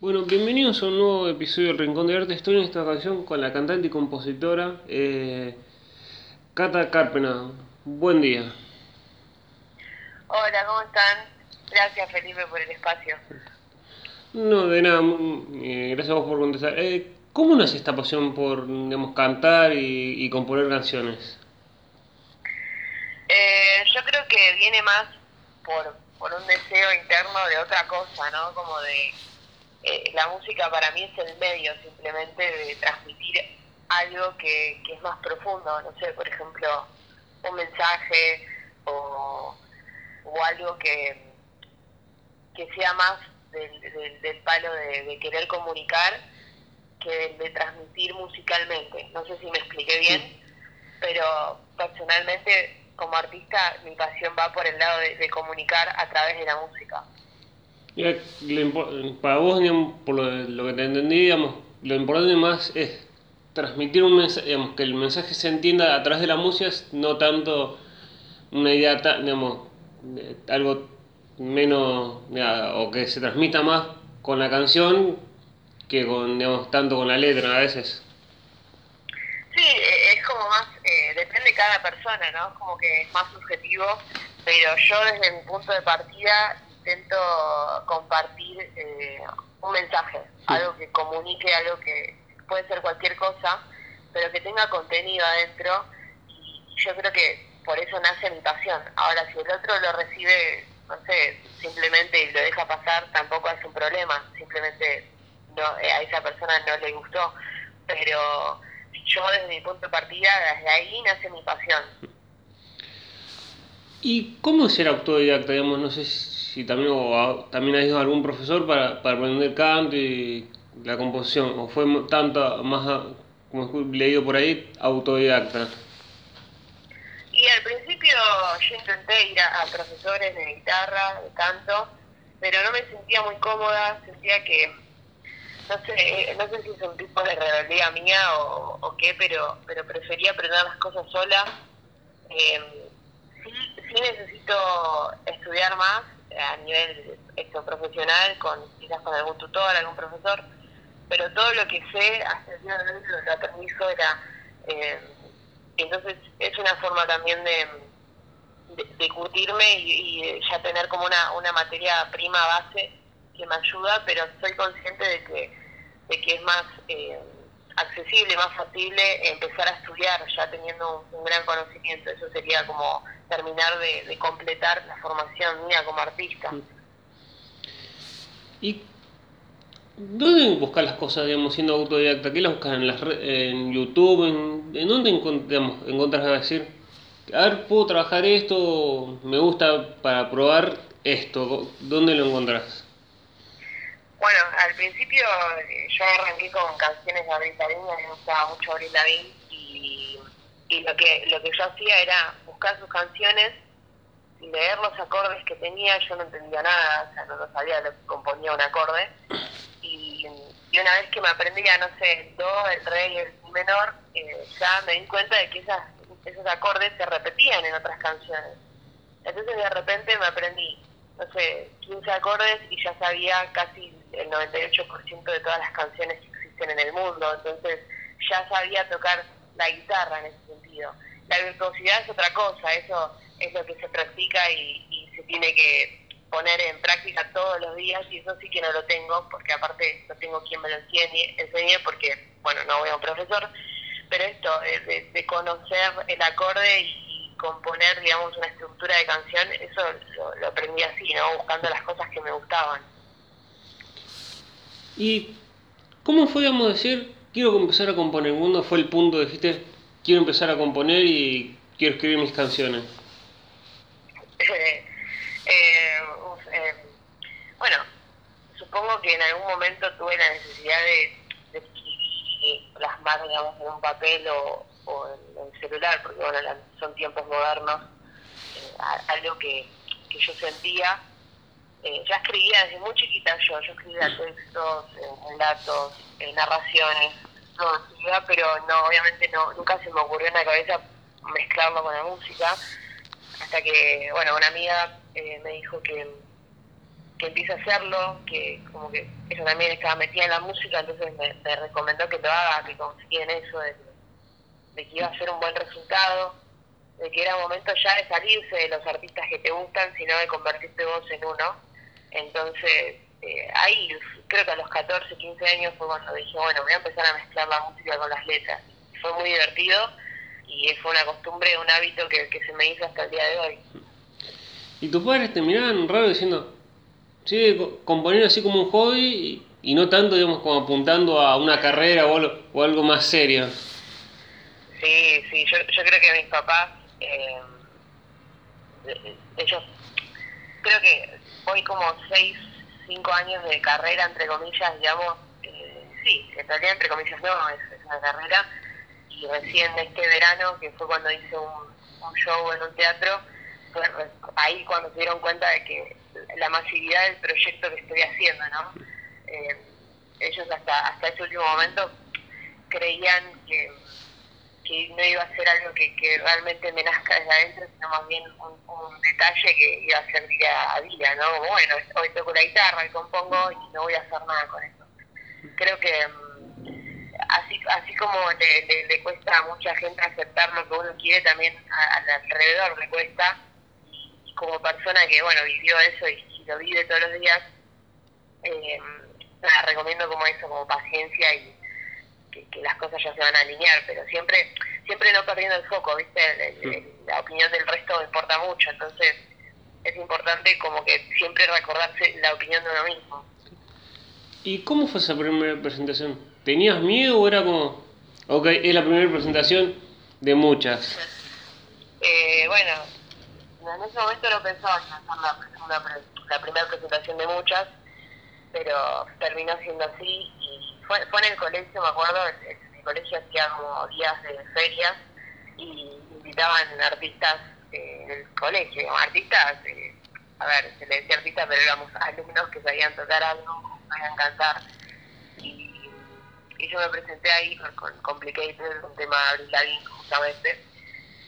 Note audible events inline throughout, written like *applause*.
Bueno, bienvenidos a un nuevo episodio del Rincón de Arte. Estoy en esta ocasión con la cantante y compositora eh, Cata Carpena. Buen día. Hola, ¿cómo están? Gracias Felipe por el espacio. No, de nada, eh, gracias a vos por contestar. Eh, ¿Cómo nace esta pasión por digamos, cantar y, y componer canciones? Eh, yo creo que viene más por, por un deseo interno de otra cosa, ¿no? Como de... eh, la música para mí es el medio simplemente de transmitir algo que, que es más profundo, no sé, por ejemplo, un mensaje o, o algo que, que sea más del, del, del palo de, de querer comunicar que del de transmitir musicalmente. No sé si me expliqué bien, pero personalmente como artista mi pasión va por el lado de, de comunicar a través de la música. Para vos, por lo, que te entendí, digamos, lo importante más es transmitir un mensaje, digamos, que el mensaje se entienda a través de la música, no tanto una idea, digamos, algo menos, o que se transmita más con la canción que con, digamos, tanto con la letra a veces. Sí, eh, es como más, eh, depende de cada persona, ¿no? Como que es más subjetivo, pero yo desde mi punto de partida intento compartir eh, un mensaje, algo que comunique, algo que puede ser cualquier cosa, pero que tenga contenido adentro y yo creo que por eso nace mi pasión. Ahora, si el otro lo recibe, no sé, simplemente y lo deja pasar, tampoco es un problema, simplemente no, eh, a esa persona no le gustó, pero yo desde mi punto de partida, desde ahí nace mi pasión. ¿Y cómo es ser autodidacta? Digamos, no sé si también, o también has ido a algún profesor para, para aprender canto y la composición, o fue tanto más, como he leído por ahí, autodidacta. Y al principio yo intenté ir a, profesores de guitarra, de canto, pero no me sentía muy cómoda, sentía que, no sé, eh, no sé si es un tipo de rebeldía mía o, qué, pero, pero prefería aprender las cosas sola. Eh, sí, necesito estudiar más a nivel esto, profesional, con quizás con algún tutor, algún profesor, pero todo lo que sé hasta el día de hoy lo, lo aprendí sola. Eh, entonces es una forma también de, de, de curtirme y, y ya tener como una, una materia prima base que me ayuda, pero soy consciente de que, de que es más eh, accesible, más factible empezar a estudiar ya teniendo un, gran conocimiento. Eso sería como terminar de, completar la formación mía como artista. ¿Y dónde buscas las cosas, digamos, siendo autodidacta? ¿Qué las buscas en, las en YouTube? ¿En, en dónde encon- digamos, encontrás a decir, a ver, puedo trabajar esto, me gusta para probar esto? ¿Dónde lo encontrás? Bueno, al principio eh, yo arranqué con canciones de Abril Lavigne, me gustaba mucho Abril Lavigne y, y lo que lo que yo hacía era buscar sus canciones y leer los acordes que tenía, yo no entendía nada, o sea, no, no sabía lo componía un acorde y, y una vez que me aprendía, no sé, el do, el re y el menor, eh, ya me di cuenta de que esas, esos acordes se repetían en otras canciones. Entonces de repente me aprendí, no sé, 15 acordes y ya sabía casi el 98% de todas las canciones que existen en el mundo. Entonces ya sabía tocar la guitarra en ese sentido. La virtuosidad es otra cosa, eso es lo que se practica y, se tiene que poner en práctica todos los días y eso sí que no lo tengo porque aparte no tengo quien me lo enseñe, enseñe porque, bueno, no voy a un profesor, pero esto de, de, de conocer el acorde y componer, digamos, una estructura de canción, eso lo, lo aprendí así, ¿no? Buscando las cosas que me gustaban. ¿Y cómo fue, digamos, decir, quiero empezar a componer? ¿Cuándo fue el punto dijiste, quiero empezar a componer y quiero escribir mis canciones? *laughs* eh, uf, eh, bueno, supongo que en algún momento tuve la necesidad de, plasmar, digamos, en un papel o, o en el celular, porque bueno, son tiempos modernos, eh, a- algo que yo sentía. Eh, ya escribía desde muy chiquita yo, yo escribía textos, eh, relatos, eh, narraciones, pero no, obviamente no, nunca se me ocurrió en la cabeza mezclarlo con la música hasta que, bueno, una amiga eh, me dijo que, que empiece a hacerlo, que como que ella también estaba metida en la música, entonces me, recomendó que lo haga, que confíe en eso, de, que iba a ser un buen resultado, de que era momento ya de salirse de los artistas que te gustan, sino de convertirte vos en uno. Entonces, eh, ahí creo que a los 14, 15 años fue cuando dije, bueno, voy a empezar a mezclar la música con las letras. Fue muy divertido y fue una costumbre, un hábito que, que se me hizo hasta el día de hoy. ¿Y tus padres te miraban raro diciendo, sigue componiendo así como un hobby y, no tanto, digamos, como apuntando a una carrera o algo, más serio? Sí, sí, yo, yo creo que mis papás, eh, ellos, creo que voy como seis, cinco años de carrera, entre comillas, digamos, eh, sí, en realidad entre comillas no, es, una carrera, y recién este verano, que fue cuando hice un, un show en un teatro, ahí cuando se dieron cuenta de que la masividad del proyecto que estoy haciendo, ¿no? Eh, ellos hasta, hasta ese último momento creían que, que no iba a ser algo que, que realmente me nazca desde adentro, sino más bien un, un detalle que iba a ser día a día, ¿no? bueno, hoy toco la guitarra y compongo y no voy a hacer nada con eso. Creo que mm, así así como le, le, cuesta a mucha gente aceptar lo que uno quiere, también al alrededor le cuesta como persona que, bueno, vivió eso y, lo vive todos los días, eh, nada, recomiendo como eso, como paciencia y que, las cosas ya se van a alinear, pero siempre siempre no perdiendo el foco, ¿viste? la opinión del resto importa mucho, entonces es importante como que siempre recordarse la opinión de uno mismo. ¿Y cómo fue esa primera presentación? ¿Tenías miedo o era como, ok, es la primera presentación de muchas? Eh, bueno, en ese momento no pensaba en hacer la, primera presentación de muchas, pero terminó siendo así y fue, fue en el colegio, me acuerdo, en, el colegio hacía como días de ferias y invitaban artistas eh, en el colegio, artistas, eh, a ver, se le decía artistas, pero éramos alumnos que sabían tocar algo, sabían cantar. Y, yo me presenté ahí con, Complicated, un tema de justamente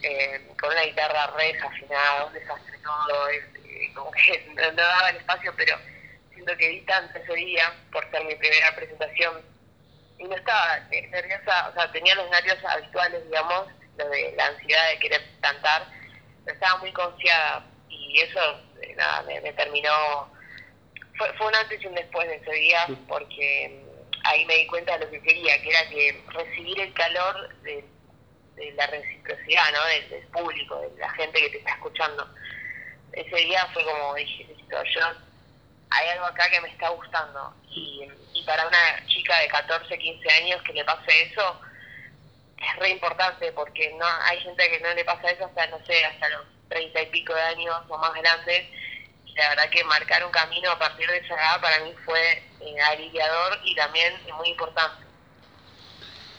eh, con una guitarra re desafinada, un desastre todo, eh, como que *laughs* no, daba el espacio, pero siento que di tanto ese día por ser mi primera presentación y no estaba eh, nerviosa, o sea, tenía los nervios habituales, digamos, lo de la ansiedad de querer cantar, pero estaba muy confiada y eso, eh, nada, me, terminó, fue, fue un antes y un después de ese día, porque mm, ahí me di cuenta de lo que quería, que era que recibir el calor de de la reciprocidad, ¿no? Del, público, de la gente que te está escuchando. Ese día fue como dije, listo, yo hay algo acá que me está gustando. Y, para una chica de 14, 15 años que le pase eso, es re importante porque no hay gente que no le pasa eso hasta, no sé, hasta los 30 y pico de años o más grandes. Y la verdad que marcar un camino a partir de esa edad para mí fue eh, aliviador y también muy importante.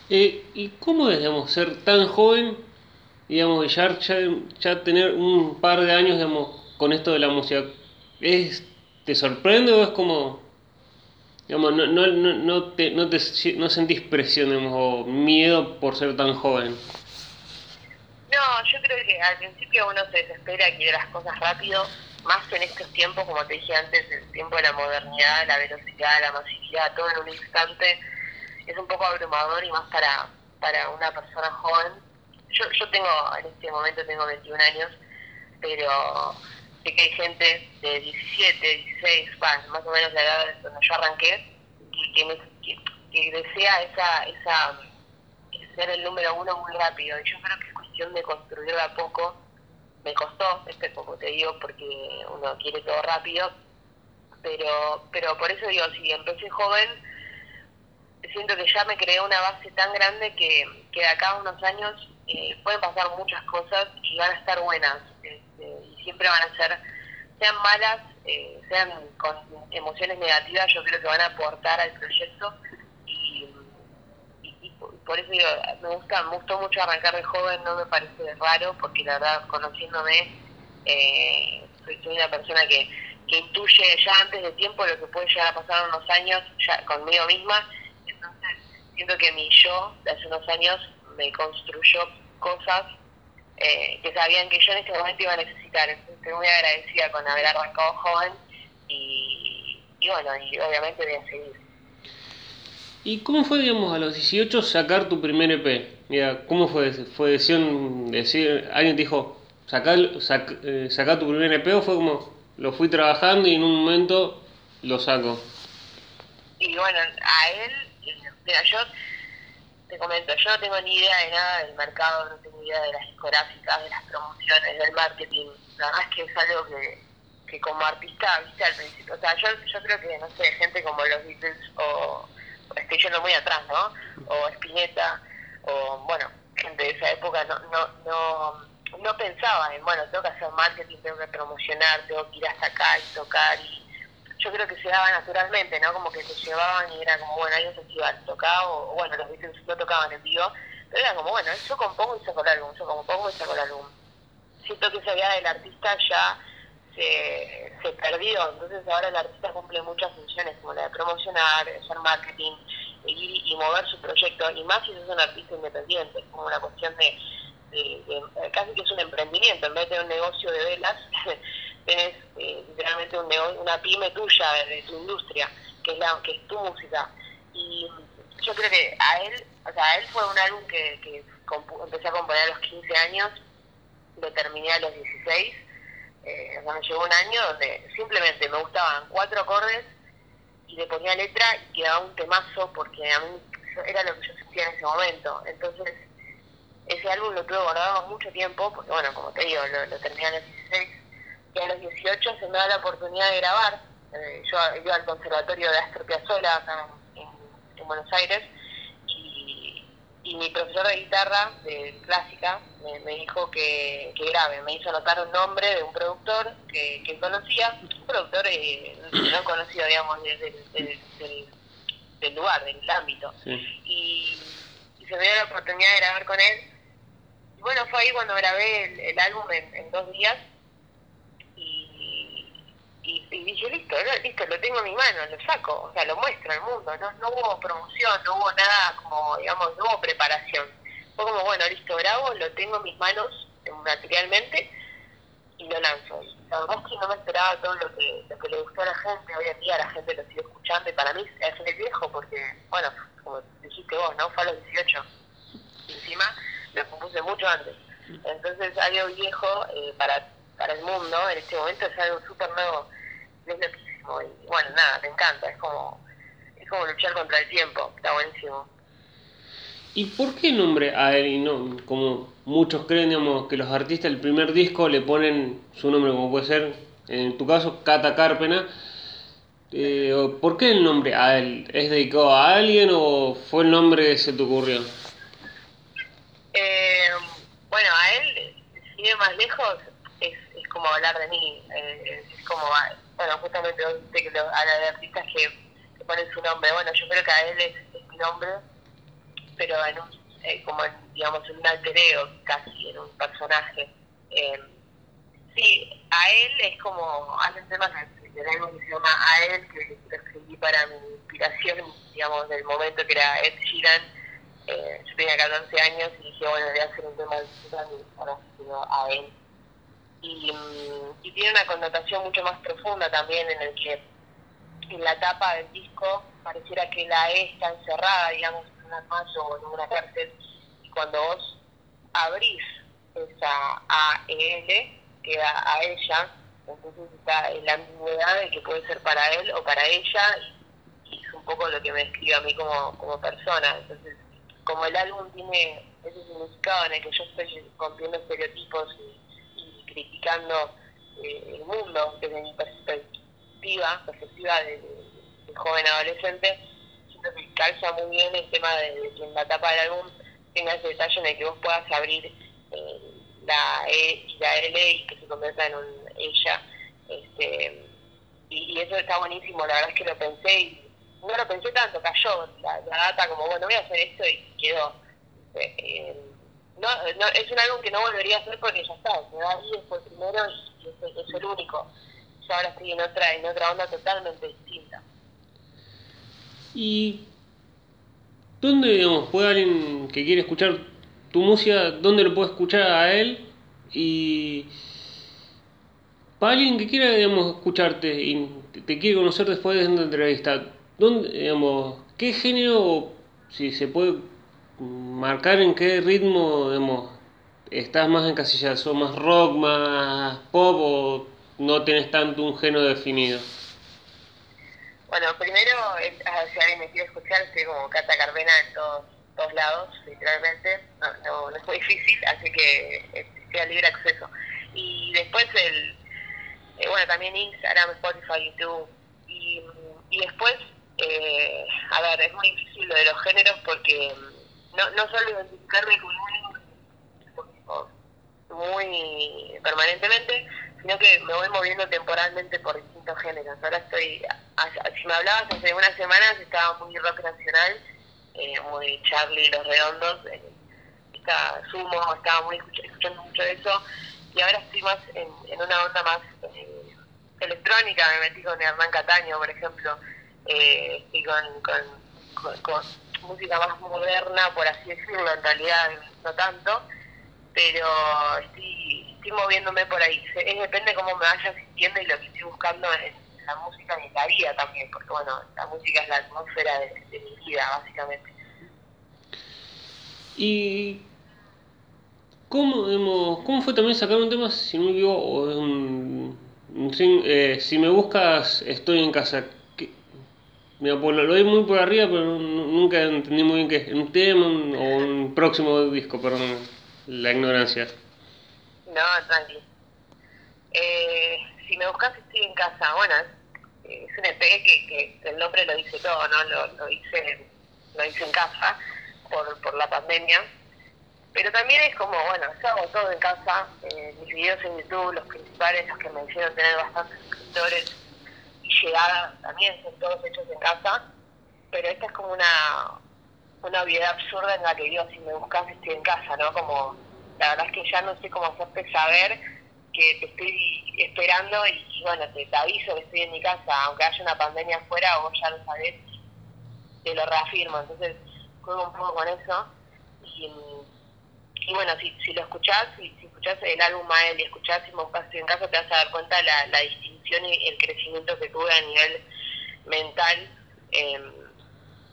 Eh, ¿Y cómo es, digamos, ser tan joven, digamos, ya, ya, tener un par de años, digamos, con esto de la música? ¿Es, ¿Te sorprende o es como, digamos, no, no, no, no, te, no, te, no sentís presión, o miedo por ser tan joven? No, yo creo que al principio uno se desespera y quiere las cosas rápido, más en estos tiempos, como te dije antes, el tiempo de la modernidad, la velocidad, la masividad, todo en un instante es un poco abrumador y más para, para una persona joven. Yo, yo tengo, en este momento tengo 21 años, pero sé que hay gente de 17, 16, más o menos la edad de donde yo arranqué, que, que, desea esa, esa ser el número uno muy rápido. Y yo creo que es cuestión de construirlo a poco. Me costó, este poco te digo, porque uno quiere todo rápido, pero pero por eso digo, si empecé joven, siento que ya me creé una base tan grande que, que de acá a unos años eh, pueden pasar muchas cosas y van a estar buenas. Este, siempre van a ser, sean malas, eh, sean con emociones negativas, yo creo que van a aportar al proyecto. Y, por eso digo, me, gusta, me gustó mucho arrancar de joven, no me parece raro, porque la verdad, conociéndome, eh, soy, una persona que, que intuye ya antes de tiempo lo que puede llegar a pasar unos años ya conmigo misma entonces, siento que mi yo de hace unos años me construyó cosas eh, que sabían que yo en ese momento iba a necesitar. Entonces, estoy muy agradecida con haber arrancado joven y, y bueno, y obviamente voy a seguir. ¿Y cómo fue, digamos, a los 18 sacar tu primer EP? Mira, ¿cómo fue? ¿Fue decisión, decir, alguien te dijo, sacar, eh, sacar tu primer EP o fue como, lo fui trabajando y en un momento lo saco? Y bueno, a él, mira, yo te comento, yo no tengo ni idea de nada del mercado, no tengo ni idea de las discográficas, de las promociones, del marketing. Verdad es que es algo que, que como artista, viste al principio, o sea, yo, yo creo que, no sé, gente como los Beatles o, estoy yendo muy atrás, ¿no? O Spinetta, o bueno, gente de esa época no, no, no, no pensaba en, bueno, tengo que hacer marketing, tengo que promocionar, tengo que ir hasta acá y tocar y yo creo que se daba naturalmente, ¿no? Como que se llevaban y era como, bueno, ellos se iban tocar, o bueno, los Beatles no tocaban en vivo, pero era como, bueno, yo compongo y saco el álbum, yo compongo y saco el álbum. Siento que esa idea del artista ya se, se perdió, entonces ahora el artista cumple muchas funciones, como la de promocionar, hacer marketing, y, y mover su proyecto, y más si es un artista independiente, es como una cuestión de, de, casi que es un emprendimiento, en vez de un negocio de velas, *laughs* tenés eh, literalmente un una pyme tuya de, tu industria, que es, la, que es tu música. Y yo creo que a él, o sea, a él fue un álbum que, que empecé a componer a los 15 años, lo terminé a los 16, eh, llegó un año donde simplemente me gustaban cuatro acordes y le ponía letra y quedaba un temazo porque a mí era lo que yo sentía en ese momento. Entonces, ese álbum lo tuve guardado mucho tiempo, porque bueno, como te digo, lo, lo terminé a los 16 y a los 18 se me da la oportunidad de grabar. Eh, yo iba al conservatorio de Astor Piazzolla acá en, Buenos Aires y, mi profesor de guitarra de clásica me, dijo que, que, grabe, me hizo anotar un nombre de un productor que, que conocía, un productor eh, no conocido, digamos, desde el del, lugar, del ámbito. Y, se me dio la oportunidad de grabar con él. Y bueno, fue ahí cuando grabé el, álbum en dos días y, dije, listo, listo, lo tengo en mi mano, lo saco, o sea, lo muestro al mundo, no, no hubo promoción, no hubo nada como, digamos, no hubo preparación. Fue como, bueno, listo, grabo, lo tengo en mis manos materialmente y lo lanzo. Y la verdad es que no me esperaba todo lo que, lo que le gustó a la gente, hoy en día la gente lo sigue escuchando y para mí es el viejo porque, bueno, como dijiste vos, ¿no? Fue a los 18. Y encima lo compuse mucho antes. Entonces algo viejo eh, para, para el mundo en este momento es algo súper nuevo es loquísimo. Y bueno, nada, me encanta, es como, es como luchar contra el tiempo, está buenísimo. ¿Y por qué el nombre a él y no, como muchos creen, digamos, que los artistas del primer disco le ponen su nombre, como puede ser, en tu caso, Cata Carpena? Eh, ¿Por qué el nombre a él? ¿Es dedicado a alguien o fue el nombre que se te ocurrió? Eh, bueno, a él, si más lejos, como hablar de mí, eh, es como bueno, justamente que a los artistas que, ponen su nombre, bueno, yo creo que a él es, mi nombre, pero en un, eh, como en, digamos, un alter ego, casi, en un personaje. Eh, sí, a él es como, hacen temas de algo que se llama A él, que lo escribí para mi inspiración, digamos, del momento que era Ed Sheeran. Eh, yo tenía 14 años y dije, bueno, voy a hacer un tema de Sheeran y ahora a él y, tiene una connotación mucho más profunda también en el que en la tapa del disco pareciera que la E está encerrada, digamos, en una mayo o en una cárcel, y cuando vos abrís esa AEL, queda a ella, entonces está en la ambigüedad de que puede ser para él o para ella, y, es un poco lo que me escribe a mí como, como persona. Entonces, como el álbum tiene ese significado en el que yo estoy rompiendo estereotipos y criticando eh, el mundo desde mi perspectiva, perspectiva de, joven adolescente, siento que calza muy bien el tema de, que en la tapa del álbum tenga ese detalle en el que vos puedas abrir eh, la E y la L y que se convierta en un ella. Este, y, eso está buenísimo, la verdad es que lo pensé y no lo pensé tanto, cayó la, data como, bueno, voy a hacer esto y quedó. Eh, no, no, es un álbum que no volvería a hacer porque ya está, me da ahí, fue el primero y es, el único. Yo ahora estoy en otra, en otra onda totalmente distinta. ¿Y dónde, digamos, puede alguien que quiere escuchar tu música, dónde lo puede escuchar a él? Y para alguien que quiera, digamos, escucharte y te quiere conocer después de esta entrevista, ¿dónde, digamos, qué género, si se puede marcar en qué ritmo, digamos, estás más encasillado? ¿Sos más rock, más pop o no tenés tanto un género definido? Bueno, primero, si alguien me quiere escuchar, estoy como Cata Carvena en todos, todos lados, literalmente. No, no, no es muy difícil, así que estoy a libre acceso. Y después el, eh, bueno, también Instagram, Spotify, YouTube. Y, y después, eh, a ver, es muy difícil lo de los géneros porque no, no solo identificarme con uno muy permanentemente, sino que me voy moviendo temporalmente por distintos géneros. Ahora estoy, si me hablabas hace unas semanas, estaba muy rock nacional, eh, muy Charlie Los Redondos, eh, estaba Sumo, estaba muy escuchando mucho de eso y ahora estoy más en, en una onda más eh, electrónica, me metí con Hernán Cataño, por ejemplo, eh, estoy con, con, con, música más moderna, por así decirlo, en realidad no tanto, pero estoy, moviéndome por ahí, es, depende cómo me vaya sintiendo y lo que estoy buscando en la música y la vida también, porque bueno, la música es la atmósfera de, mi vida, básicamente. Y ¿Cómo, ¿Cómo fue también sacar un tema, si no me equivoco, un, eh, si me buscas, estoy en casa? Mira, pues lo, doy muy por arriba, pero nunca entendí muy bien qué es. ¿Un tema o un próximo disco? Perdón, la ignorancia. No, tranqui. Eh, si me buscas, estoy en casa. Bueno, es un EP que, que el nombre lo dice todo, ¿no? Lo, lo, hice, lo hice en casa por, por la pandemia pero también es como, bueno, yo hago todo en casa, eh, mis videos en YouTube, los principales, los que me hicieron tener bastantes suscriptores llegada, también son todos hechos en casa, pero esta es como una, una obviedad absurda en la que digo, si me buscas estoy en casa, ¿no? Como, la verdad es que ya no sé cómo hacerte saber que te estoy esperando y, bueno, te, te, aviso que estoy en mi casa, aunque haya una pandemia afuera, vos ya lo sabés, te lo reafirmo, entonces juego un poco con eso y y bueno, si, si lo escuchás, si, si escuchás el álbum a él y escuchás si Estoy en casa, te vas a dar cuenta la, la distinción y el crecimiento que tuve a nivel mental eh,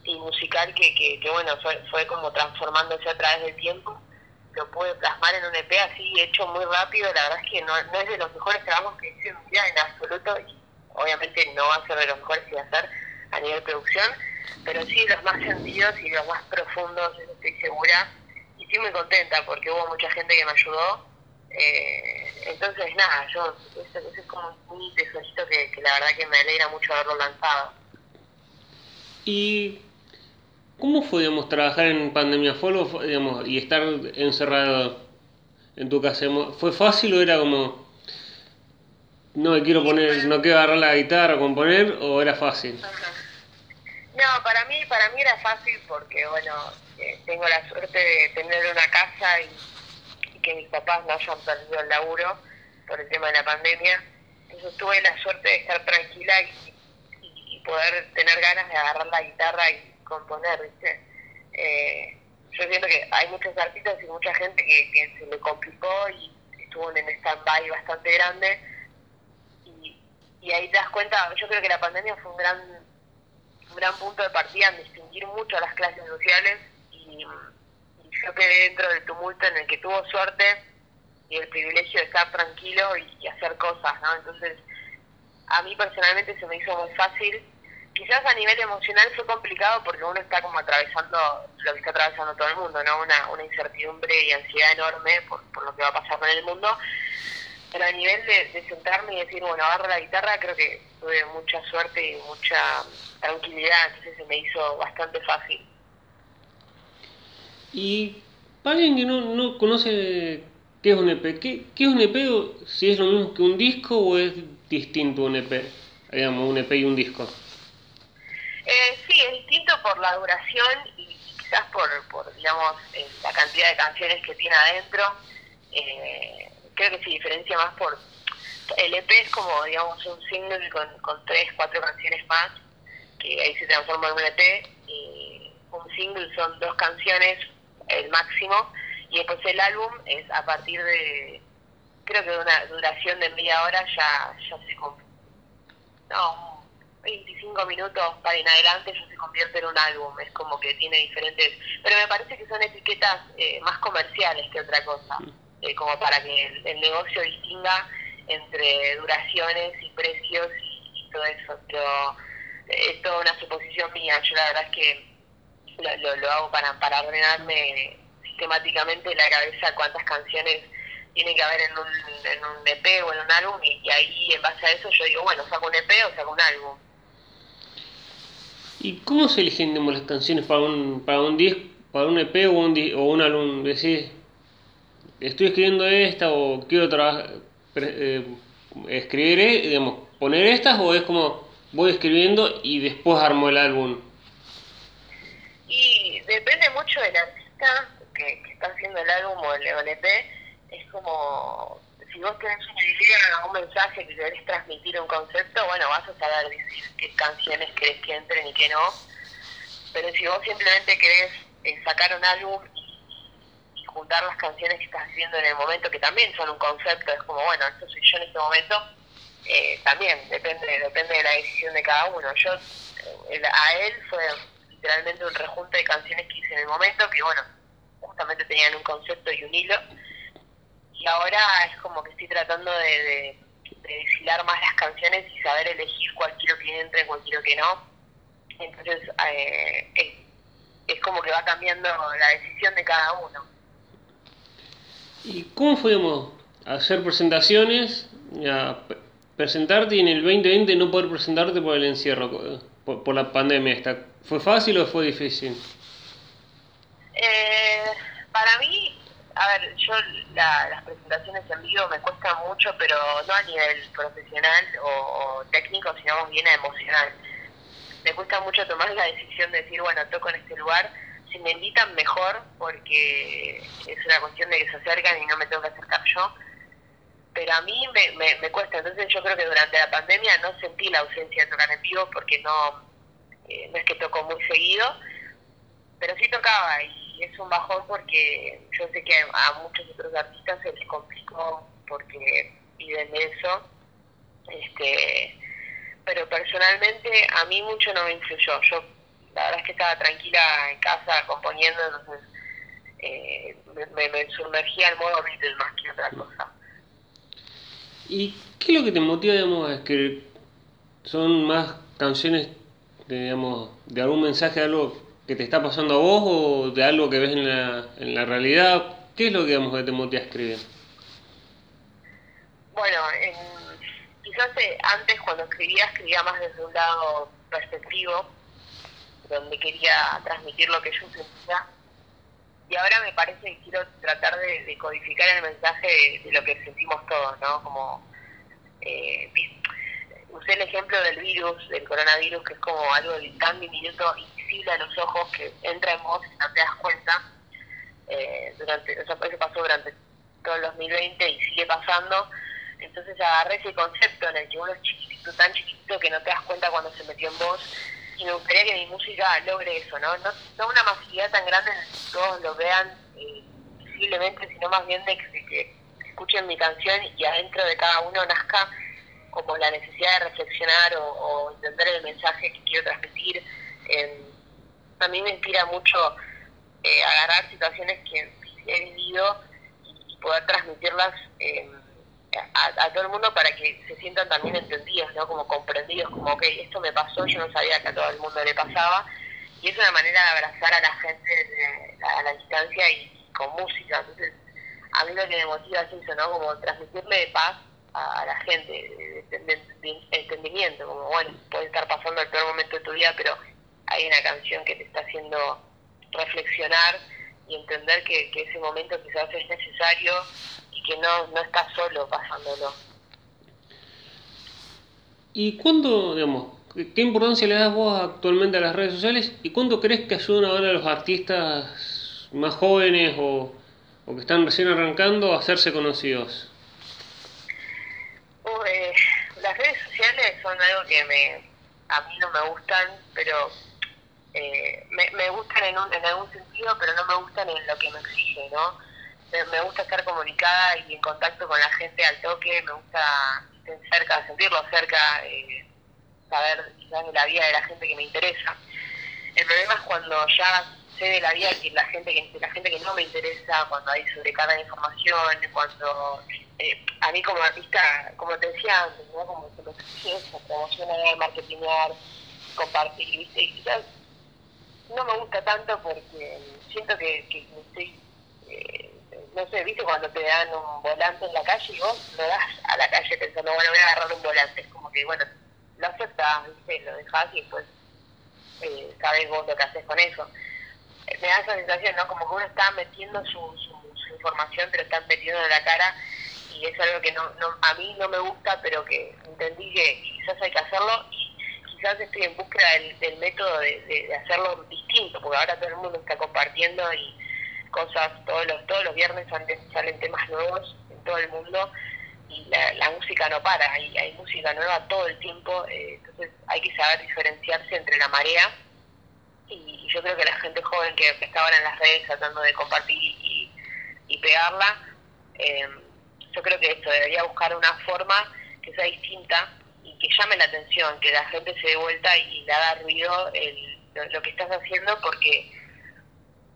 y musical que, que, bueno, fue, fue como transformándose a través del tiempo. Lo pude plasmar en un EP así, hecho muy rápido. La verdad es que no, no es de los mejores trabajos que hice en mi vida en absoluto y obviamente no va a ser de los mejores que va a hacer a nivel producción, pero sí los más sentidos y los más profundos, estoy segura estoy muy contenta porque hubo mucha gente que me ayudó. Eh, entonces, nada, yo, eso, es como un tesorito que, que la verdad que me alegra mucho haberlo lanzado. ¿Y cómo fue, digamos, trabajar en pandemia? ¿Fue, digamos, y estar encerrado en tu casa? ¿Fue fácil o era como, no quiero poner, no quiero agarrar la guitarra o componer, o era fácil? No, para mí, para mí era fácil porque, bueno, tengo la suerte de tener una casa y, que mis papás no hayan perdido el laburo por el tema de la pandemia. Entonces tuve la suerte de estar tranquila y, poder tener ganas de agarrar la guitarra y componer, ¿viste? Eh, yo siento que hay muchos artistas y mucha gente que, se le complicó y estuvo en un stand-by bastante grande. Y, y ahí te das cuenta, yo creo que la pandemia fue un gran, un gran punto de partida en distinguir mucho a las clases sociales y, yo quedé dentro del tumulto en el que tuvo suerte y el privilegio de estar tranquilo y, hacer cosas, ¿no? Entonces, a mí personalmente se me hizo muy fácil. Quizás a nivel emocional fue complicado porque uno está como atravesando lo que está atravesando todo el mundo, ¿no? Una, una incertidumbre y ansiedad enorme por, por lo que va a pasar con el mundo. Pero a nivel de, de sentarme y decir, bueno, agarro la guitarra, creo que tuve mucha suerte y mucha tranquilidad, entonces se me hizo bastante fácil. Y para alguien que no, no conoce qué es un EP, ¿qué, qué es un EP? O si es lo mismo que un disco o es distinto un EP? Digamos, un EP y un disco. Eh, sí, es distinto por la duración y quizás por, por digamos, eh, la cantidad de canciones que tiene adentro. Eh, creo que se diferencia más por... El EP es como, digamos, un single con, con tres, cuatro canciones más, que ahí se transforma en un EP. Y un single son dos canciones el máximo, y después el álbum es a partir de creo que una duración de media hora ya, ya se no, 25 minutos para en adelante ya se convierte en un álbum, es como que tiene diferentes, pero me parece que son etiquetas eh, más comerciales que otra cosa, eh, como para que el, negocio distinga entre duraciones y precios y, todo eso, pero eh, es toda una suposición mía, yo la verdad es que lo, lo, hago para, para ordenarme sistemáticamente la cabeza cuántas canciones tiene que haber en un, en un EP o en un álbum y, ahí en base a eso yo digo, bueno, saco un EP o saco un álbum. ¿Y cómo se eligen las canciones para un, para un disco, para un EP o un, o un álbum? Decís, estoy escribiendo esta o quiero trabajar, eh, escribir, eh, digamos, poner estas o es como voy escribiendo y después armo el álbum? Depende mucho del artista que, que está haciendo el álbum o el, o el EP es como, si vos tenés una idea, un mensaje que querés transmitir un concepto, bueno, vas a saber decir qué canciones querés que entren y qué no. Pero si vos simplemente querés eh, sacar un álbum y, juntar las canciones que estás haciendo en el momento, que también son un concepto, es como, bueno, esto soy yo en este momento, eh, también depende depende de la decisión de cada uno. Yo, eh, a él fue literalmente un rejunte de canciones que hice en el momento, que bueno, justamente tenían un concepto y un hilo y ahora es como que estoy tratando de, de, desfilar más las canciones y saber elegir cuál quiero que entre, cuál quiero que no. Entonces eh, es, como que va cambiando la decisión de cada uno. ¿Y cómo fuimos a hacer presentaciones, a presentarte y en el 2020 no poder presentarte por el encierro, por, por la pandemia esta? ¿Fue fácil o fue difícil? Eh, para mí a ver, yo las presentaciones en vivo me cuestan mucho, pero no a nivel profesional o, técnico, sino más bien emocional. Me cuesta mucho tomar la decisión de decir, bueno, toco en este lugar. Si me invitan, mejor, porque es una cuestión de que se acercan y no me tengo que acercar yo. Pero a mí me, me, cuesta. Entonces yo creo que durante la pandemia no sentí la ausencia de tocar en vivo porque no, eh, no es que toco muy seguido, pero sí tocaba y es un bajón porque yo sé que a muchos otros artistas se les complicó porque viven de eso. Este, pero personalmente a mí mucho no me influyó. Yo la verdad es que estaba tranquila en casa componiendo, entonces eh, me, me, sumergía al modo Beatles más que otra cosa. ¿Y qué es lo que te motiva, digamos, a escribir? ¿Son más canciones, digamos, de algún mensaje, algo que te está pasando a vos o de algo que ves en la, en la realidad? ¿Qué es lo que, digamos, que te motiva a escribir? Bueno, quizás eh, antes cuando escribía, escribía más desde un lado perspectivo, donde quería transmitir lo que yo sentía. Y ahora me parece que quiero tratar de, codificar el mensaje de, lo que sentimos todos, ¿no? Como eh, usé el ejemplo del virus, del coronavirus, que es como algo tan diminuto a los ojos que entra en vos y no te das cuenta. Eh, durante, eso pasó durante todo el 2020 y sigue pasando. Entonces agarré ese concepto en el que uno es chiquitito, tan chiquitito que no te das cuenta cuando se metió en vos. Y me gustaría que mi música logre eso, ¿no? No, una masividad tan grande en que todos lo vean eh, visiblemente, sino más bien de que, escuchen mi canción y adentro de cada uno nazca como la necesidad de reflexionar o, entender el mensaje que quiero transmitir. Eh, a mí me inspira mucho eh, agarrar situaciones que he vivido y poder transmitirlas eh, a, todo el mundo para que se sientan también entendidos, ¿no? Como comprendidos, como, ok, esto me pasó, yo no sabía que a todo el mundo le pasaba. Y es una manera de abrazar a la gente a la distancia y con música. Entonces, a mí lo que me motiva es eso, ¿no? Como transmitirle paz a, la gente, de, entendimiento, como, bueno, puede estar pasando el peor momento de tu vida, pero hay una canción que te está haciendo reflexionar y entender que, ese momento quizás es necesario y que no, no estás solo pasándolo. ¿Y cuándo, digamos, qué importancia le das vos actualmente a las redes sociales y cuándo crees que ayudan ahora a los artistas más jóvenes o, o que están recién arrancando a hacerse conocidos? Las redes sociales son algo que me, a mí no me gustan, pero eh, me, me, gustan en, un, en algún sentido, pero no me gustan en lo que me exige, ¿no? me gusta estar comunicada y en contacto con la gente al toque, me gusta cerca, sentirlo cerca, eh, saber quizás de la vida de la gente que me interesa. El problema es cuando ya sé de la vida que la gente que la gente que no me interesa, cuando hay sobrecarga de información, cuando eh, a mí como artista, como te decía antes, ¿no? como se me promocionar, marketingar, compartir, ¿viste? Y quizás no me gusta tanto porque siento que, que estoy eh, no sé, viste cuando te dan un volante en la calle y vos lo das a la calle pensando, bueno, voy a agarrar un volante. Es como que, bueno, lo aceptas, ¿viste? lo dejas y después eh, sabes vos lo que haces con eso. Eh, me da esa sensación, ¿no? Como que uno está metiendo su, su, información, pero está metiendo en la cara y es algo que no, no, a mí no me gusta, pero que entendí que quizás hay que hacerlo y quizás estoy en búsqueda del, método de, de hacerlo distinto, porque ahora todo el mundo está compartiendo y cosas, todos los, todos los viernes salen temas nuevos en todo el mundo y la, música no para, hay, hay música nueva todo el tiempo, eh, entonces hay que saber diferenciarse entre la marea y, yo creo que la gente joven que, ahora en las redes tratando de compartir y, pegarla, eh, yo creo que esto debería buscar una forma que sea distinta y que llame la atención, que la gente se dé vuelta y le haga ruido el, lo que estás haciendo porque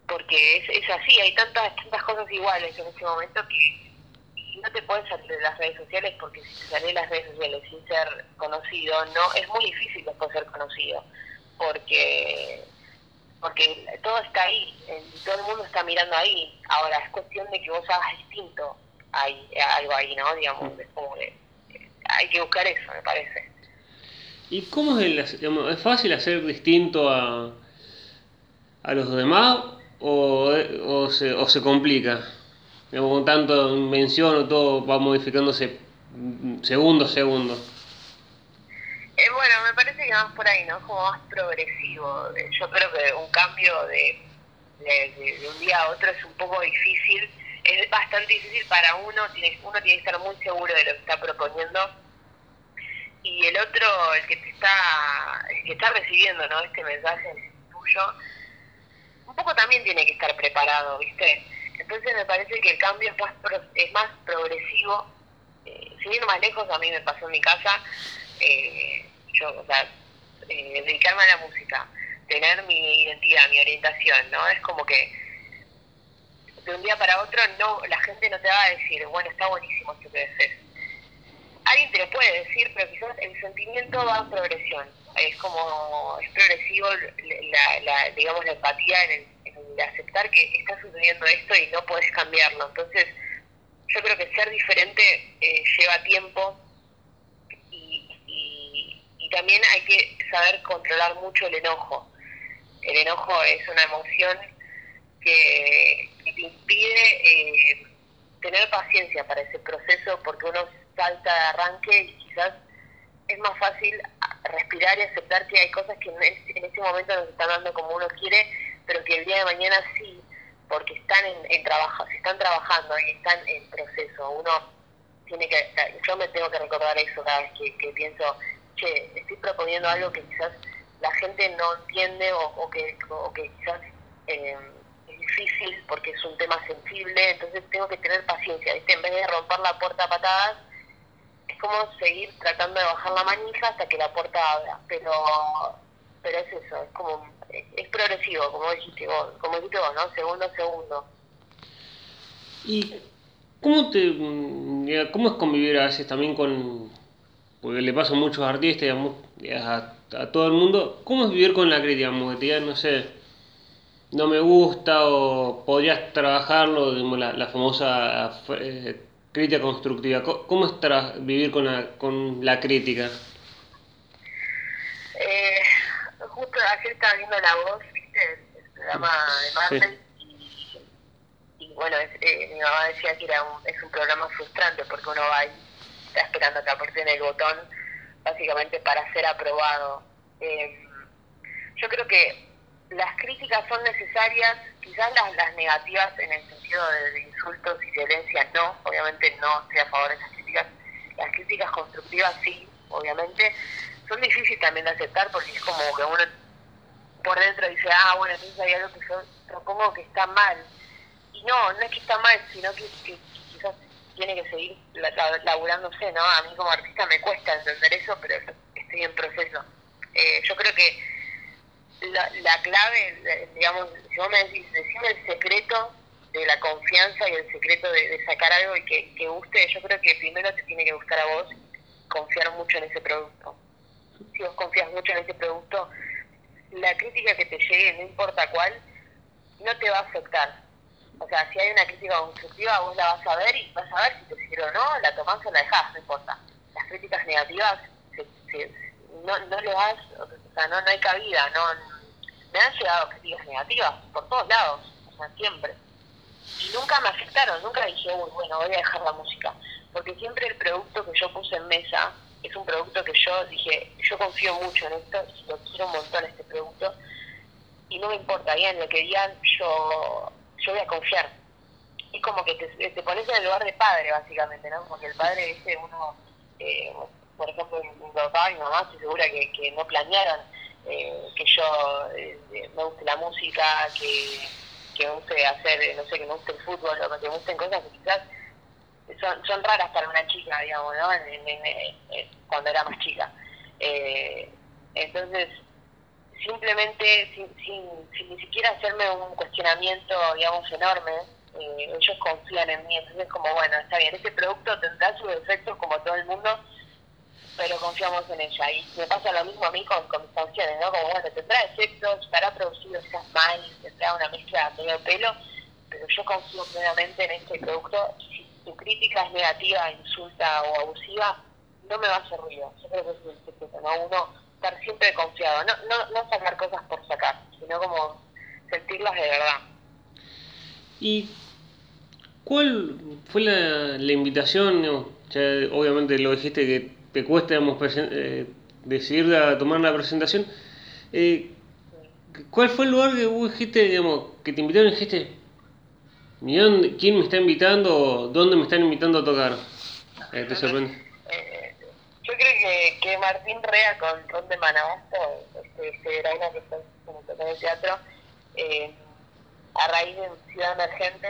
porque es, es así, hay tantas, tantas cosas iguales en este momento que no te puedes salir de las redes sociales porque si te sales de las redes sociales sin ser conocido, no es muy difícil después ser conocido, porque porque todo está ahí, todo el mundo está mirando ahí. Ahora es cuestión de que vos hagas distinto, hay algo ahí, ¿no? Digamos, es como que hay que buscar eso, me parece. ¿Y cómo es, el, es fácil hacer distinto a, a los demás o, o, se, o se complica. con tanto invención todo va modificándose segundo a segundo. Eh, bueno, me parece que más por ahí, ¿no? Como más progresivo. Yo creo que un cambio de, de, un día a otro es un poco difícil. Es bastante difícil para uno, tiene, uno tiene que estar muy seguro de lo que está proponiendo. Y el otro, el que te está, el que está recibiendo, ¿no? Este mensaje tuyo, un poco también tiene que estar preparado, ¿viste? Entonces me parece que el cambio es más, es más progresivo. Eh, ir más lejos, a mí me pasó en mi casa, eh, yo, o sea, eh, dedicarme a la música, tener mi identidad, mi orientación, ¿no? Es como que de un día para otro no la gente no te va a decir, bueno, está buenísimo esto que haces. Alguien te lo puede decir, pero quizás el sentimiento va en progresión es como, es progresivo la, la, digamos, la empatía en el, aceptar que está sucediendo esto y no puedes cambiarlo. Entonces, yo creo que ser diferente eh, lleva tiempo y, y, también hay que saber controlar mucho el enojo. El enojo es una emoción que, impide eh, tener paciencia para ese proceso porque uno salta de arranque y quizás es más fácil respirar y aceptar que hay cosas que en, este momento no se están dando como uno quiere, pero que el día de mañana sí, porque están en, trabajo, se están trabajando y están en proceso. Uno tiene que, yo me tengo que recordar eso cada vez que, pienso, che, estoy proponiendo algo que quizás la gente no entiende o, que, que quizás eh, difícil porque es un tema sensible, entonces tengo que tener paciencia, En vez de romper la puerta a patadas, como seguir tratando de bajar la manija hasta que la puerta abra, pero pero es eso, es como es, progresivo, como dijiste vos, como dijiste vos, ¿no? Segundo segundo. ¿Y cómo te cómo es convivir a veces también con porque le pasa a muchos artistas a, a, todo el mundo, ¿cómo es vivir con la crítica? no sé, no me gusta o podrías trabajarlo, digamos, la, la famosa eh, Crítica constructiva. ¿Cómo es vivir con la, con la crítica? Eh, justo ayer estaba viendo La Voz, ¿viste? El programa de Marvel. Y, bueno, eh, mi mamá decía que era un, es un programa frustrante porque uno va y está esperando que aprieten el botón básicamente para ser aprobado. Eh, yo creo que las críticas son necesarias, quizás las, las negativas en el sentido de, insultos y violencia no, obviamente no estoy a favor de esas críticas. Las críticas constructivas sí, obviamente. Son difíciles también de aceptar porque es como que uno por dentro dice, ah, bueno, entonces hay algo que yo propongo que está mal. y no, no es que está mal, sino que, que quizás tiene que seguir laburándose, ¿no? A mí como artista me cuesta entender eso, pero estoy en proceso. Eh, yo creo que la, la clave, digamos, si vos me decís, decime el secreto de la confianza y el secreto de, sacar algo y que, que, guste, yo creo que primero te tiene que gustar a vos confiar mucho en ese producto. Si vos confías mucho en ese producto, la crítica que te llegue, no importa cuál, no te va a afectar. O sea, si hay una crítica constructiva, vos la vas a ver y vas a ver si te sirve o no, la tomás o la dejás, no importa. Las críticas negativas, no, no le das, o sea, no, no hay cabida, no, me han llegado críticas negativas por todos lados, o sea, siempre. Y nunca me afectaron, nunca dije, uy, bueno, voy a dejar la música. Porque siempre el producto que yo puse en mesa es un producto que yo dije, yo confío mucho en esto, lo quiero un montón este producto, y no me importa bien lo que digan, yo, yo voy a confiar. Y como que te, te pones en el lugar de padre, básicamente, ¿no? Como que el padre, ese uno, eh, por ejemplo, mi papá y mi mamá, estoy segura que, que no planearon eh, que yo eh, me guste la música, que, que me guste hacer, no sé, que me guste el fútbol o que me gusten cosas que quizás son, son raras para una chica, digamos, ¿no? cuando era más chica. Eh, entonces, simplemente, sin, sin, ni siquiera hacerme un cuestionamiento, digamos, enorme, eh, ellos confían en mí. Entonces, como, bueno, está bien, este producto tendrá sus efectos como todo el mundo, confiamos en ella. Y me pasa lo mismo a mí con, con mis canciones, ¿no? Como, bueno, tendrá efectos, estará producido quizás mal, tendrá una mezcla medio pelo, pero yo confío plenamente en este producto. Si tu crítica es negativa, insulta o abusiva, no me va a hacer ruido. Yo creo que es el secreto, ¿no? Uno estar siempre confiado, no, no, no sacar cosas por sacar, sino como sentirlas de verdad. ¿Y cuál fue la, la invitación? obviamente lo dijiste que te cuesta eh, decidir a tomar la presentación. Eh, ¿Cuál fue el lugar que vos dijiste, digamos, que te invitaron y dijiste, ¿quién me está invitando? ¿Dónde me están invitando a tocar? Eh, ¿Te sorprende? Eh, yo creo que, que Martín Rea con Ron de Manabasto, este, este una que está en el teatro, eh, a raíz de Ciudad Emergente,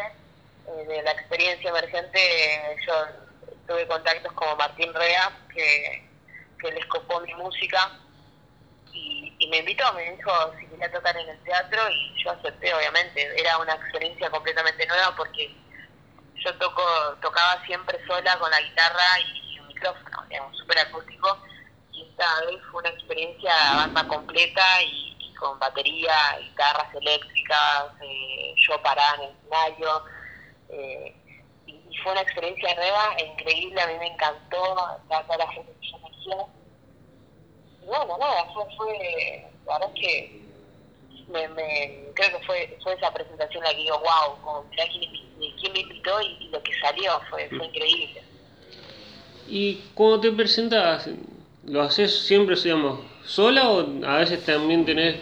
eh, de la experiencia emergente, yo tuve contactos como Martín Rea, que, que les copó mi música y, y, me invitó, me dijo si quería tocar en el teatro y yo acepté, obviamente. Era una experiencia completamente nueva porque yo toco tocaba siempre sola con la guitarra y un micrófono, digamos, súper acústico. Y esta vez fue una experiencia banda completa y, con batería, guitarras eléctricas, eh, yo parada en el escenario. Eh, fue una experiencia nueva increíble, a mí me encantó, toda la gente que yo conocía. Y bueno, nada, fue, fue, la verdad es que me, me, creo que fue, fue esa presentación la que digo, wow, como mirá quién, quién me invitó y, lo que salió, fue, fue increíble. ¿Y cuando te presentas, lo haces siempre, digamos, sola o a veces también tenés,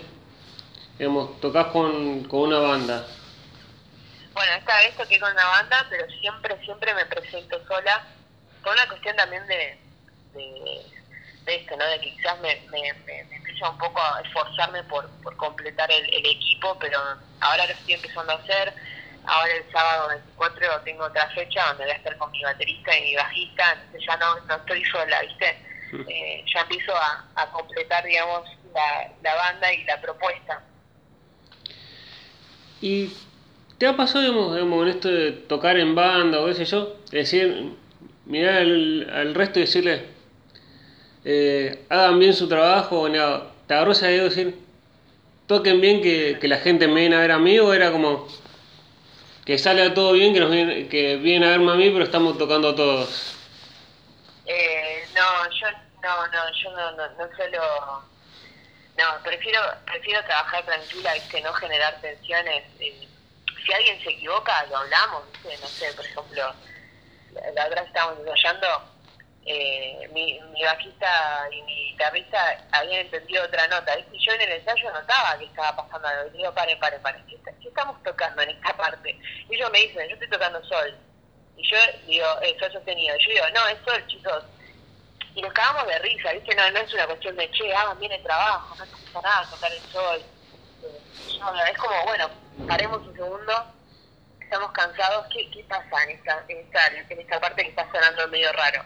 digamos, tocas con, con una banda? Bueno, esta vez toqué con una banda, pero siempre, siempre me presento sola, por una cuestión también de, de, esto, ¿no? De que quizás me, me, me, un poco a esforzarme por, por completar el, equipo, pero ahora lo estoy empezando a hacer. Ahora el sábado 24 tengo otra fecha donde voy a estar con mi baterista y mi bajista, entonces ya no, no estoy sola, ¿viste? Eh, ya empiezo a, a completar, digamos, la, la banda y la propuesta. Y ¿Te ha pasado, digamos, en esto de tocar en banda o qué sé yo? Decir, mirar al, resto y decirle, eh, hagan bien su trabajo, no, ¿te agarró esa idea de decir, toquen bien que, que, la gente me viene a ver a mí o era como que sale todo bien, que nos viene, que vienen a verme a mí, pero estamos tocando todos? Eh, no, yo no, no, yo no, no, no suelo... No, prefiero, prefiero trabajar tranquila, ¿viste? No generar tensiones. Eh, si alguien se equivoca, lo hablamos, no sé, por ejemplo, la, otra estábamos ensayando, eh, mi, mi bajista y mi guitarrista habían entendido otra nota, y yo en el ensayo notaba que estaba pasando algo, y digo, pare, pare, pare, ¿qué, estamos tocando en esta parte? Y ellos me dicen, yo estoy tocando sol, y yo digo, eh, sol sostenido, yo digo, no, es sol, chicos, y nos cagamos de risa, ¿viste? No, no es una cuestión de, che, hagan bien el trabajo, no pasa nada tocar el sol. es como, bueno, paremos un segundo, estamos cansados, ¿qué, qué pasa en esta, en, esta, en esta parte que está sonando medio raro?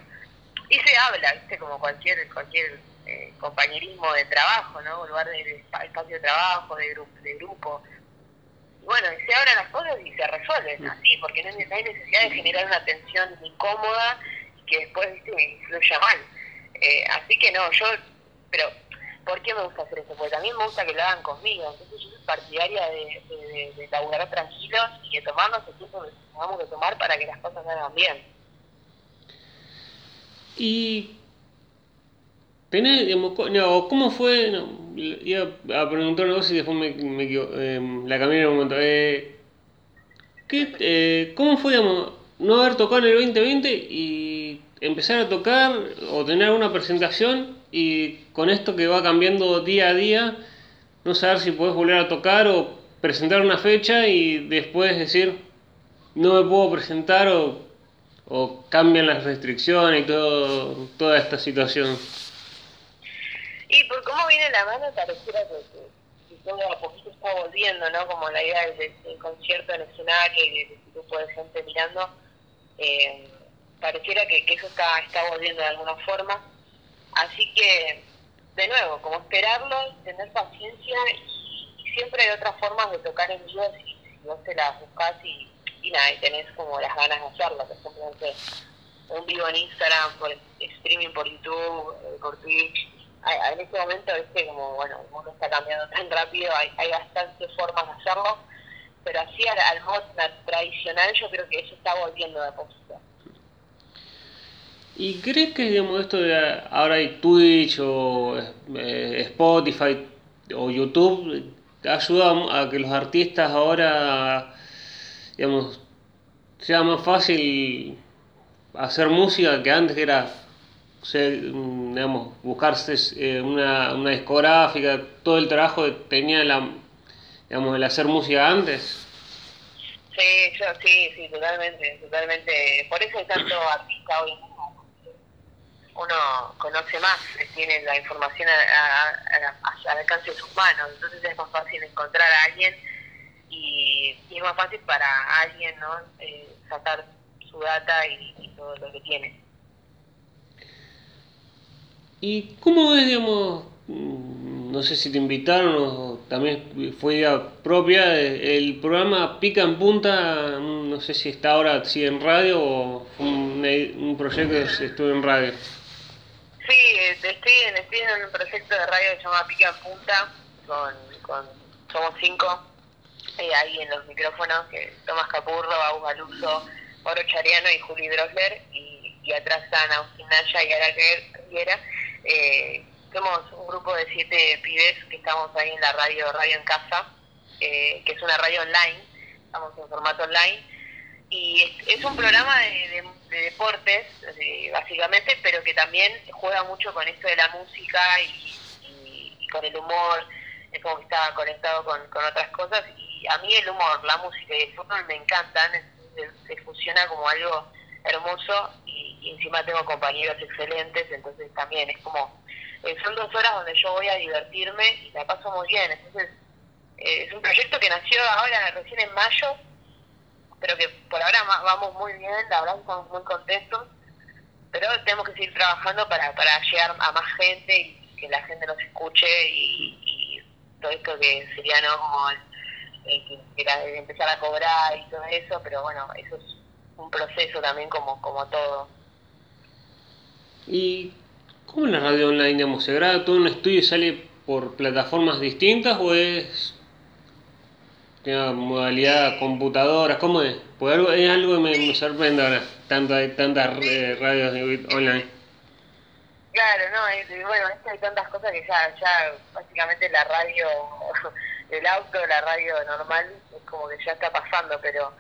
Y se habla, ¿viste? Como cualquier cualquier eh, compañerismo de trabajo, ¿no? Lugar de, espacio de trabajo, de, grupo, de grupo. Y bueno, y se abren las cosas y se resuelven así, porque no hay necesidad de generar una tensión incómoda que después, ¿viste? influya mal. Eh, así que no, yo, pero ¿por qué me gusta hacer eso? Porque también me gusta que lo hagan conmigo. Entonces yo partidaria de, de, laburar tranquilos y de tomarnos el tiempo que tengamos que tomar para que las cosas salgan bien. Y tenés, digamos, no, ¿cómo fue? No, iba a preguntar una y después me, me eh, la cambié en un momento. Eh, ¿qué, eh, ¿Cómo fue, digamos, no haber tocado en el 2020 y empezar a tocar o tener una presentación y con esto que va cambiando día a día, no saber si puedes volver a tocar o presentar una fecha y después decir, no me puedo presentar o, o cambian las restricciones y todo, toda esta situación. Y por cómo viene la mano, pareciera que, que, todo a poquito está volviendo, ¿no? Como la idea del, del concierto en escenario y de grupo de gente mirando. Eh, pareciera que, que eso está, está volviendo de alguna forma. Así que, de nuevo, como esperarlo, tener paciencia y, siempre hay otras formas de tocar en vivo si, si vos te las buscás y, y nada, y tenés como las ganas de hacerlo. No sé, un vivo en Instagram, por streaming por YouTube, eh, por Twitch. En este momento, viste, como bueno, el mundo está cambiando tan rápido, hay, hay bastantes formas de hacerlo, pero así al, al tradicional yo creo que eso está volviendo de poquito. ¿Y crees que digamos, esto de ahora hay Twitch o eh, Spotify o YouTube ayuda a que los artistas ahora digamos sea más fácil hacer música que antes que era digamos, buscarse eh, una, una discográfica, todo el trabajo que tenía la, digamos, el hacer música antes? Sí, yo sí, sí, totalmente, totalmente. Por eso hay tanto artista hoy uno conoce más, tiene la información al alcance de sus manos, entonces es más fácil encontrar a alguien y, es más fácil para alguien ¿no? Eh, sacar su data y, todo lo que tiene. ¿Y cómo es, digamos, mm, no sé si te invitaron o también fue idea propia, el programa Pica en Punta, mm, no sé si está ahora sigue en radio o fue un, un proyecto que estuvo en radio? Estoy en, estoy un proyecto de radio que se llama Pica Punta, con, somos cinco, eh, ahí en los micrófonos, que Tomás Capurro, Agus Galuso, Oro Chariano y Juli Drosler, y, atrás están Agustín Naya y Ara Riera. Eh, somos un grupo de siete pibes que estamos ahí en la radio Radio en Casa, eh, que es una radio online, estamos en formato online, y es, es un programa de, de- de deportes, básicamente, pero que también juega mucho con esto de la música y, y- con el humor, es como que está conectado con, con otras cosas, y a mí el humor, la música y el fútbol me encantan, se, fusiona como algo hermoso, y, y encima tengo compañeros excelentes, entonces también es como, eh, son dos horas donde yo voy a divertirme y la paso muy bien, entonces eh, es un proyecto que nació ahora recién en mayo, pero que por ahora va- vamos muy bien, la verdad estamos muy contentos, pero tenemos que seguir trabajando para, para llegar a más gente y que la gente nos escuche y, todo esto que sería no como empezar a cobrar y todo eso, pero bueno, eso es un proceso también como, como todo. ¿Y cómo la radio online, digamos, se graba todo un estudio y sale por plataformas distintas o es modalidad computadoras? ¿Cómo es? Porque algo, es algo que me, me sorprende ahora, tanto hay tantas eh, radios online. Claro, no, y bueno, es hay tantas cosas que ya, ya básicamente la radio *laughs* del auto, la radio normal, es como que ya está pasando, pero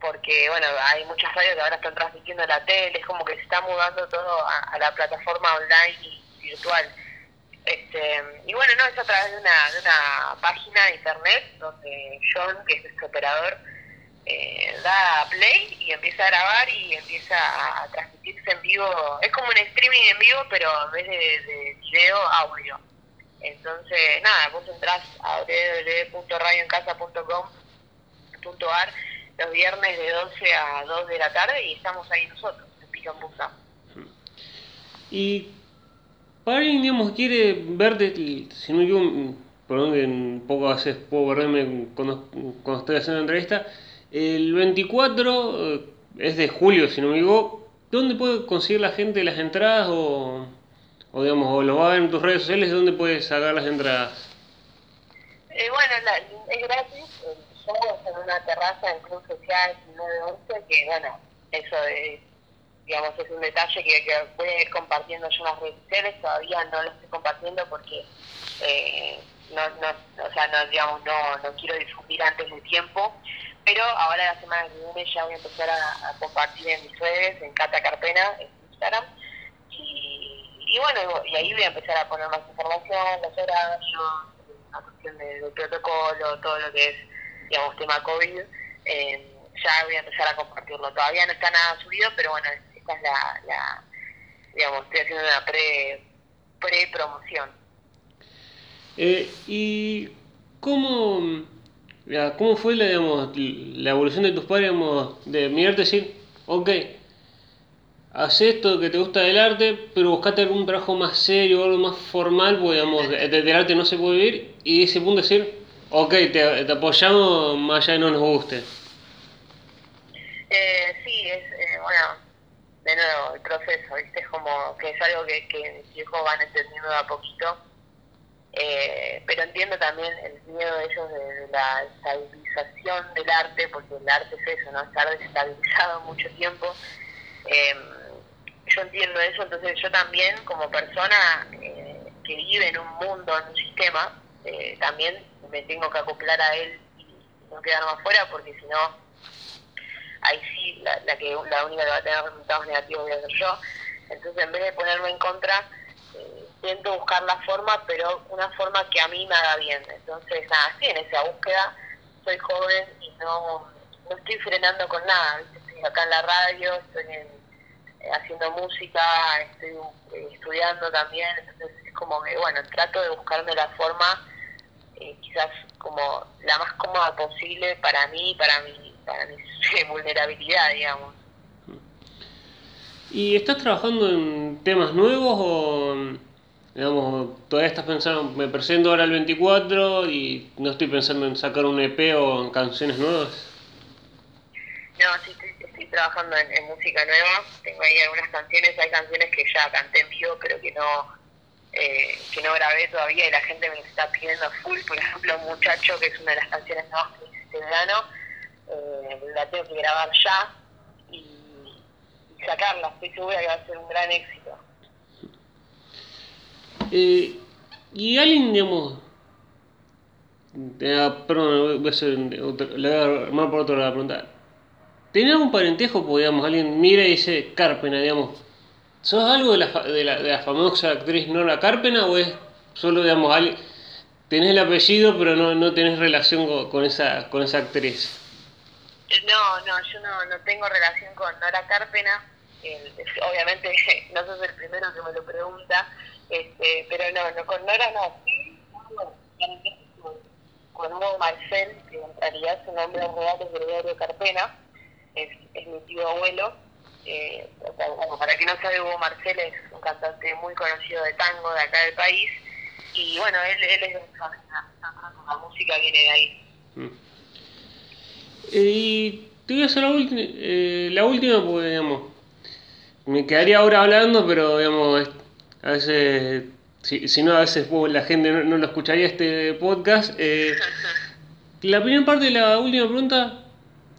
porque, bueno, hay muchas radios que ahora están transmitiendo la tele, es como que se está mudando todo a, a la plataforma online y virtual. Este, y bueno, no, es a través de una, página de internet donde John, que es nuestro operador, eh, da play y empieza a grabar y empieza a, transmitirse en vivo. Es como un streaming en vivo, pero en vez de, de video, audio. Entonces, nada, vos entrás a www.radioencasa.com.ar los viernes de 12 a 2 de la tarde y estamos ahí nosotros, en Pica Y alguien, digamos, quiere verte, si no me equivoco, perdón que un poco a veces puedo perderme cuando, cuando estoy haciendo la entrevista, el 24 eh, es de julio, si no me equivoco, ¿dónde puede conseguir la gente las entradas o, o digamos, o lo va a ver en tus redes sociales, ¿dónde puedes sacar las entradas? Eh, bueno, es gratis, el en una terraza en Club Social 911, que bueno, eso es digamos, es un detalle que, que voy a ir compartiendo yo en las redes sociales, todavía no lo estoy compartiendo porque eh, no, no, o sea, no, digamos, no, no quiero difundir antes de tiempo, pero ahora la semana que viene ya voy a empezar a, compartir en mis redes, en Cata Carpena, en Instagram, y, y, bueno, y ahí voy a empezar a poner más información, los horarios, la cuestión del protocolo, todo lo que es, digamos, tema COVID, eh, ya voy a empezar a compartirlo. Todavía no está nada subido, pero bueno, esta es la, la digamos, estoy haciendo una pre, pre-promoción. Eh, ¿Y cómo, cómo fue la, digamos, la evolución de tus padres, digamos, de mirarte y decir, ok, haz esto que te gusta del arte, pero buscate algún trabajo más serio, algo más formal, porque digamos, del arte no se puede vivir, y ese punto decir, ok, te, te apoyamos más allá de no nos guste. Eh, sí, es, eh, bueno, de nuevo, el proceso, ¿viste? Es como que es algo que, que mis hijos van entendiendo de a poquito. Eh, pero entiendo también el miedo de ellos de, la estabilización del arte, porque el arte es eso, ¿no? Estar desestabilizado mucho tiempo. Eh, yo entiendo eso, entonces yo también, como persona eh, que vive en un mundo, en un sistema, eh, también me tengo que acoplar a él y no quedarme afuera, porque si no, ahí sí, que la única que va a tener resultados negativos voy a ser yo. Entonces, en vez de ponerme en contra, eh, intento buscar la forma, pero una forma que a mí me haga bien. Entonces, nada, estoy en esa búsqueda, soy joven y no, no estoy frenando con nada. Estoy acá en la radio, estoy eh, haciendo música, estoy eh, estudiando también, entonces es como que, bueno, trato de buscarme la forma quizás como la más cómoda posible para mí, para mi, para *laughs* mi vulnerabilidad, digamos. ¿Y estás trabajando en temas nuevos o, digamos, todavía estás pensando, me presento ahora el 24 y no estoy pensando en sacar un EP o en canciones nuevas? No, sí, estoy, trabajando en, música nueva, tengo ahí algunas canciones, hay canciones que ya canté en vivo, pero que no, eh, que no grabé todavía y la gente me está pidiendo full, por ejemplo, Un Muchacho, que es una de las canciones nuevas que hice este verano, eh, la tengo que grabar ya y, sacarla, estoy segura que va a ser un gran éxito. Eh, y alguien, digamos, eh, perdón, voy a hacer otra, le voy a armar por otro lado la pregunta. ¿Tiene algún parentejo? Digamos, alguien mira y dice Carpena, digamos, ¿sos algo de la, de la, de la famosa actriz Nora Carpena o es solo, digamos, alguien, tenés el apellido pero no, no tenés relación con, con, esa, con esa actriz? No, no, yo no, no tengo relación con Nora Carpena. obviamente *laughs* no sos el primero que me lo pregunta, este, pero no, no con Nora no. Con Hugo Marcel, que en realidad su nombre real es Gregorio Carpena, es, es mi tío abuelo. Eh, para quien no sabe, Hugo Marcel es un cantante muy conocido de tango de acá del país. Y bueno, él, él es de la música viene de ahí. Mm. Y te voy a hacer la, eh, la última porque, digamos, me quedaría ahora hablando, pero, digamos, a veces, si, no, a veces la gente no, lo escucharía este podcast. Eh, la primera parte de la última pregunta,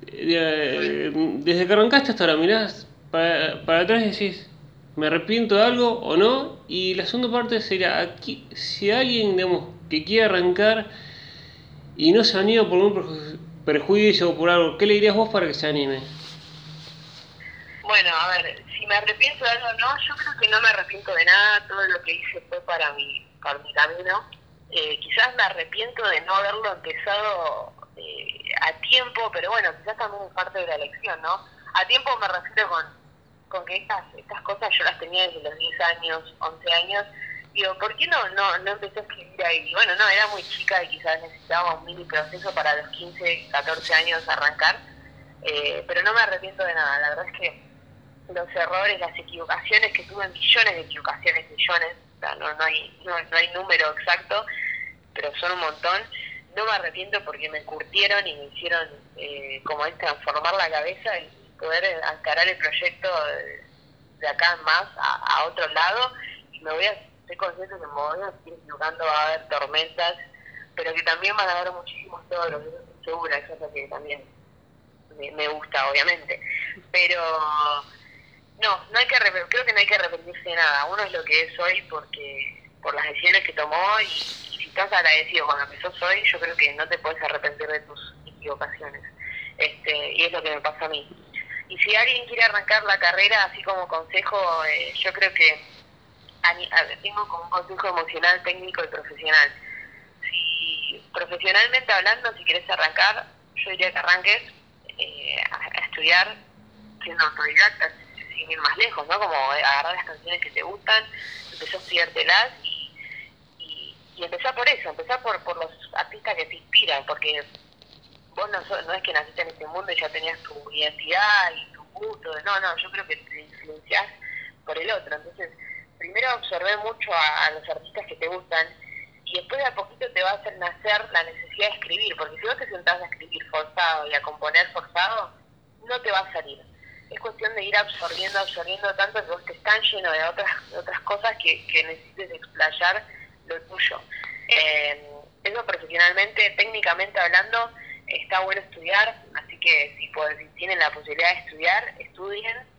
eh, desde que arrancaste hasta ahora, mirás para, para atrás y decís, ¿me arrepiento de algo o no? Y la segunda parte sería, aquí, si alguien, digamos, que quiere arrancar y no se anima por un perjuicio por algo, ¿qué le dirías vos para que se anime? Bueno, a ver, si me arrepiento de algo no, yo creo que no me arrepiento de nada, todo lo que hice fue para mi, para mi camino. Eh, quizás me arrepiento de no haberlo empezado eh, a tiempo, pero bueno, quizás también es parte de la elección, ¿no? A tiempo me refiero con, con que estas, estas cosas yo las tenía desde los 10 años, 11 años, digo, ¿por qué no, no, no empecé a escribir ahí? Bueno, no, era muy chica y quizás necesitaba un mini proceso para los 15, 14 años arrancar. Eh, pero no me arrepiento de nada, la verdad es que los errores, las equivocaciones, que tuve millones de equivocaciones, millones, no, no, hay, no, hay número exacto, pero son un montón, no me arrepiento porque me curtieron y me hicieron eh, como es transformar la cabeza y poder encarar el proyecto de, acá más a, otro lado y me voy a ser consciente que me voy a seguir equivocando, va a haber tormentas, pero que también van a haber muchísimos todos los segura, eso es lo que también me, gusta, obviamente. Pero no, no hay que creo que no hay que arrepentirse de nada. Uno es lo que es hoy porque por las decisiones que tomó y, si estás agradecido con lo que sos hoy, yo creo que no te puedes arrepentir de tus equivocaciones. Este, y es lo que me pasa a mí. Y si alguien quiere arrancar la carrera, así como consejo, eh, yo creo que tengo como un consejo emocional, técnico y profesional. Si profesionalmente hablando, si quieres arrancar, yo diría que arranques eh, a, estudiar siendo autodidacta, sin ir más lejos, ¿no? Como agarrar las canciones que te gustan, empezar a estudiártelas y, y, y empezar por eso, empezar por, por los artistas que te inspiran, porque vos no, no es que naciste en este mundo y ya tenías tu identidad y tu gusto, no, no, yo creo que te influenciás por el otro, entonces primero absorber mucho a, los artistas que te gustan y después de a poquito te va a hacer nacer la necesidad de escribir, porque si vos te sentás a escribir forzado y a componer forzado, no te va a salir. Es cuestión de ir absorbiendo, absorbiendo tanto que vos te están lleno de otras, otras cosas que, que necesites explayar lo tuyo. Eh, eso profesionalmente, técnicamente hablando, está bueno estudiar, así que si, si tienen la posibilidad de estudiar, estudien.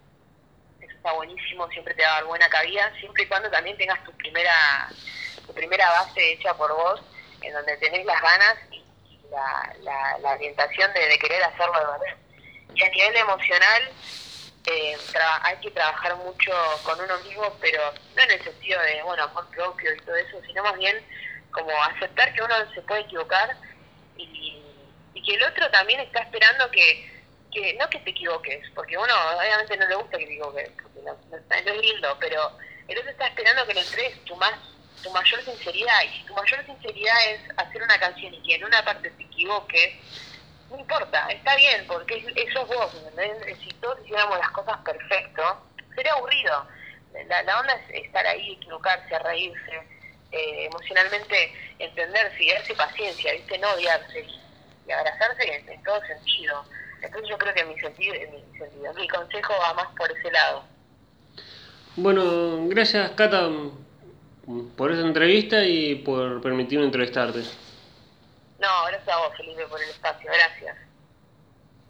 Está buenísimo, siempre te va a dar buena cabida, siempre y cuando también tengas tu primera, tu primera base hecha por vos, en donde tenés las ganas y, la, la, orientación de, querer hacerlo de verdad. Y a nivel emocional, eh, hay que trabajar mucho con uno mismo, pero no en el sentido de, bueno, amor propio y todo eso, sino más bien como aceptar que uno se puede equivocar y que el otro también está esperando que, que no que te equivoques, porque uno obviamente no le gusta que te equivoques, porque no, es lindo, pero el otro está esperando que le entregues tu más tu mayor sinceridad y si tu mayor sinceridad es hacer una canción y que en una parte te equivoques no importa, está bien, porque eso es vos, Si todos hiciéramos las cosas perfecto, sería aburrido. La, la onda es estar ahí, equivocarse, reírse, eh, emocionalmente entenderse y darse paciencia, ¿viste? No odiarse y abrazarse en, todo sentido. Entonces yo creo que mi sentido, mi sentido, mi consejo va más por ese lado. Bueno, gracias Cata por esa entrevista y por permitirme entrevistarte. No, gracias a vos Felipe por el espacio, gracias.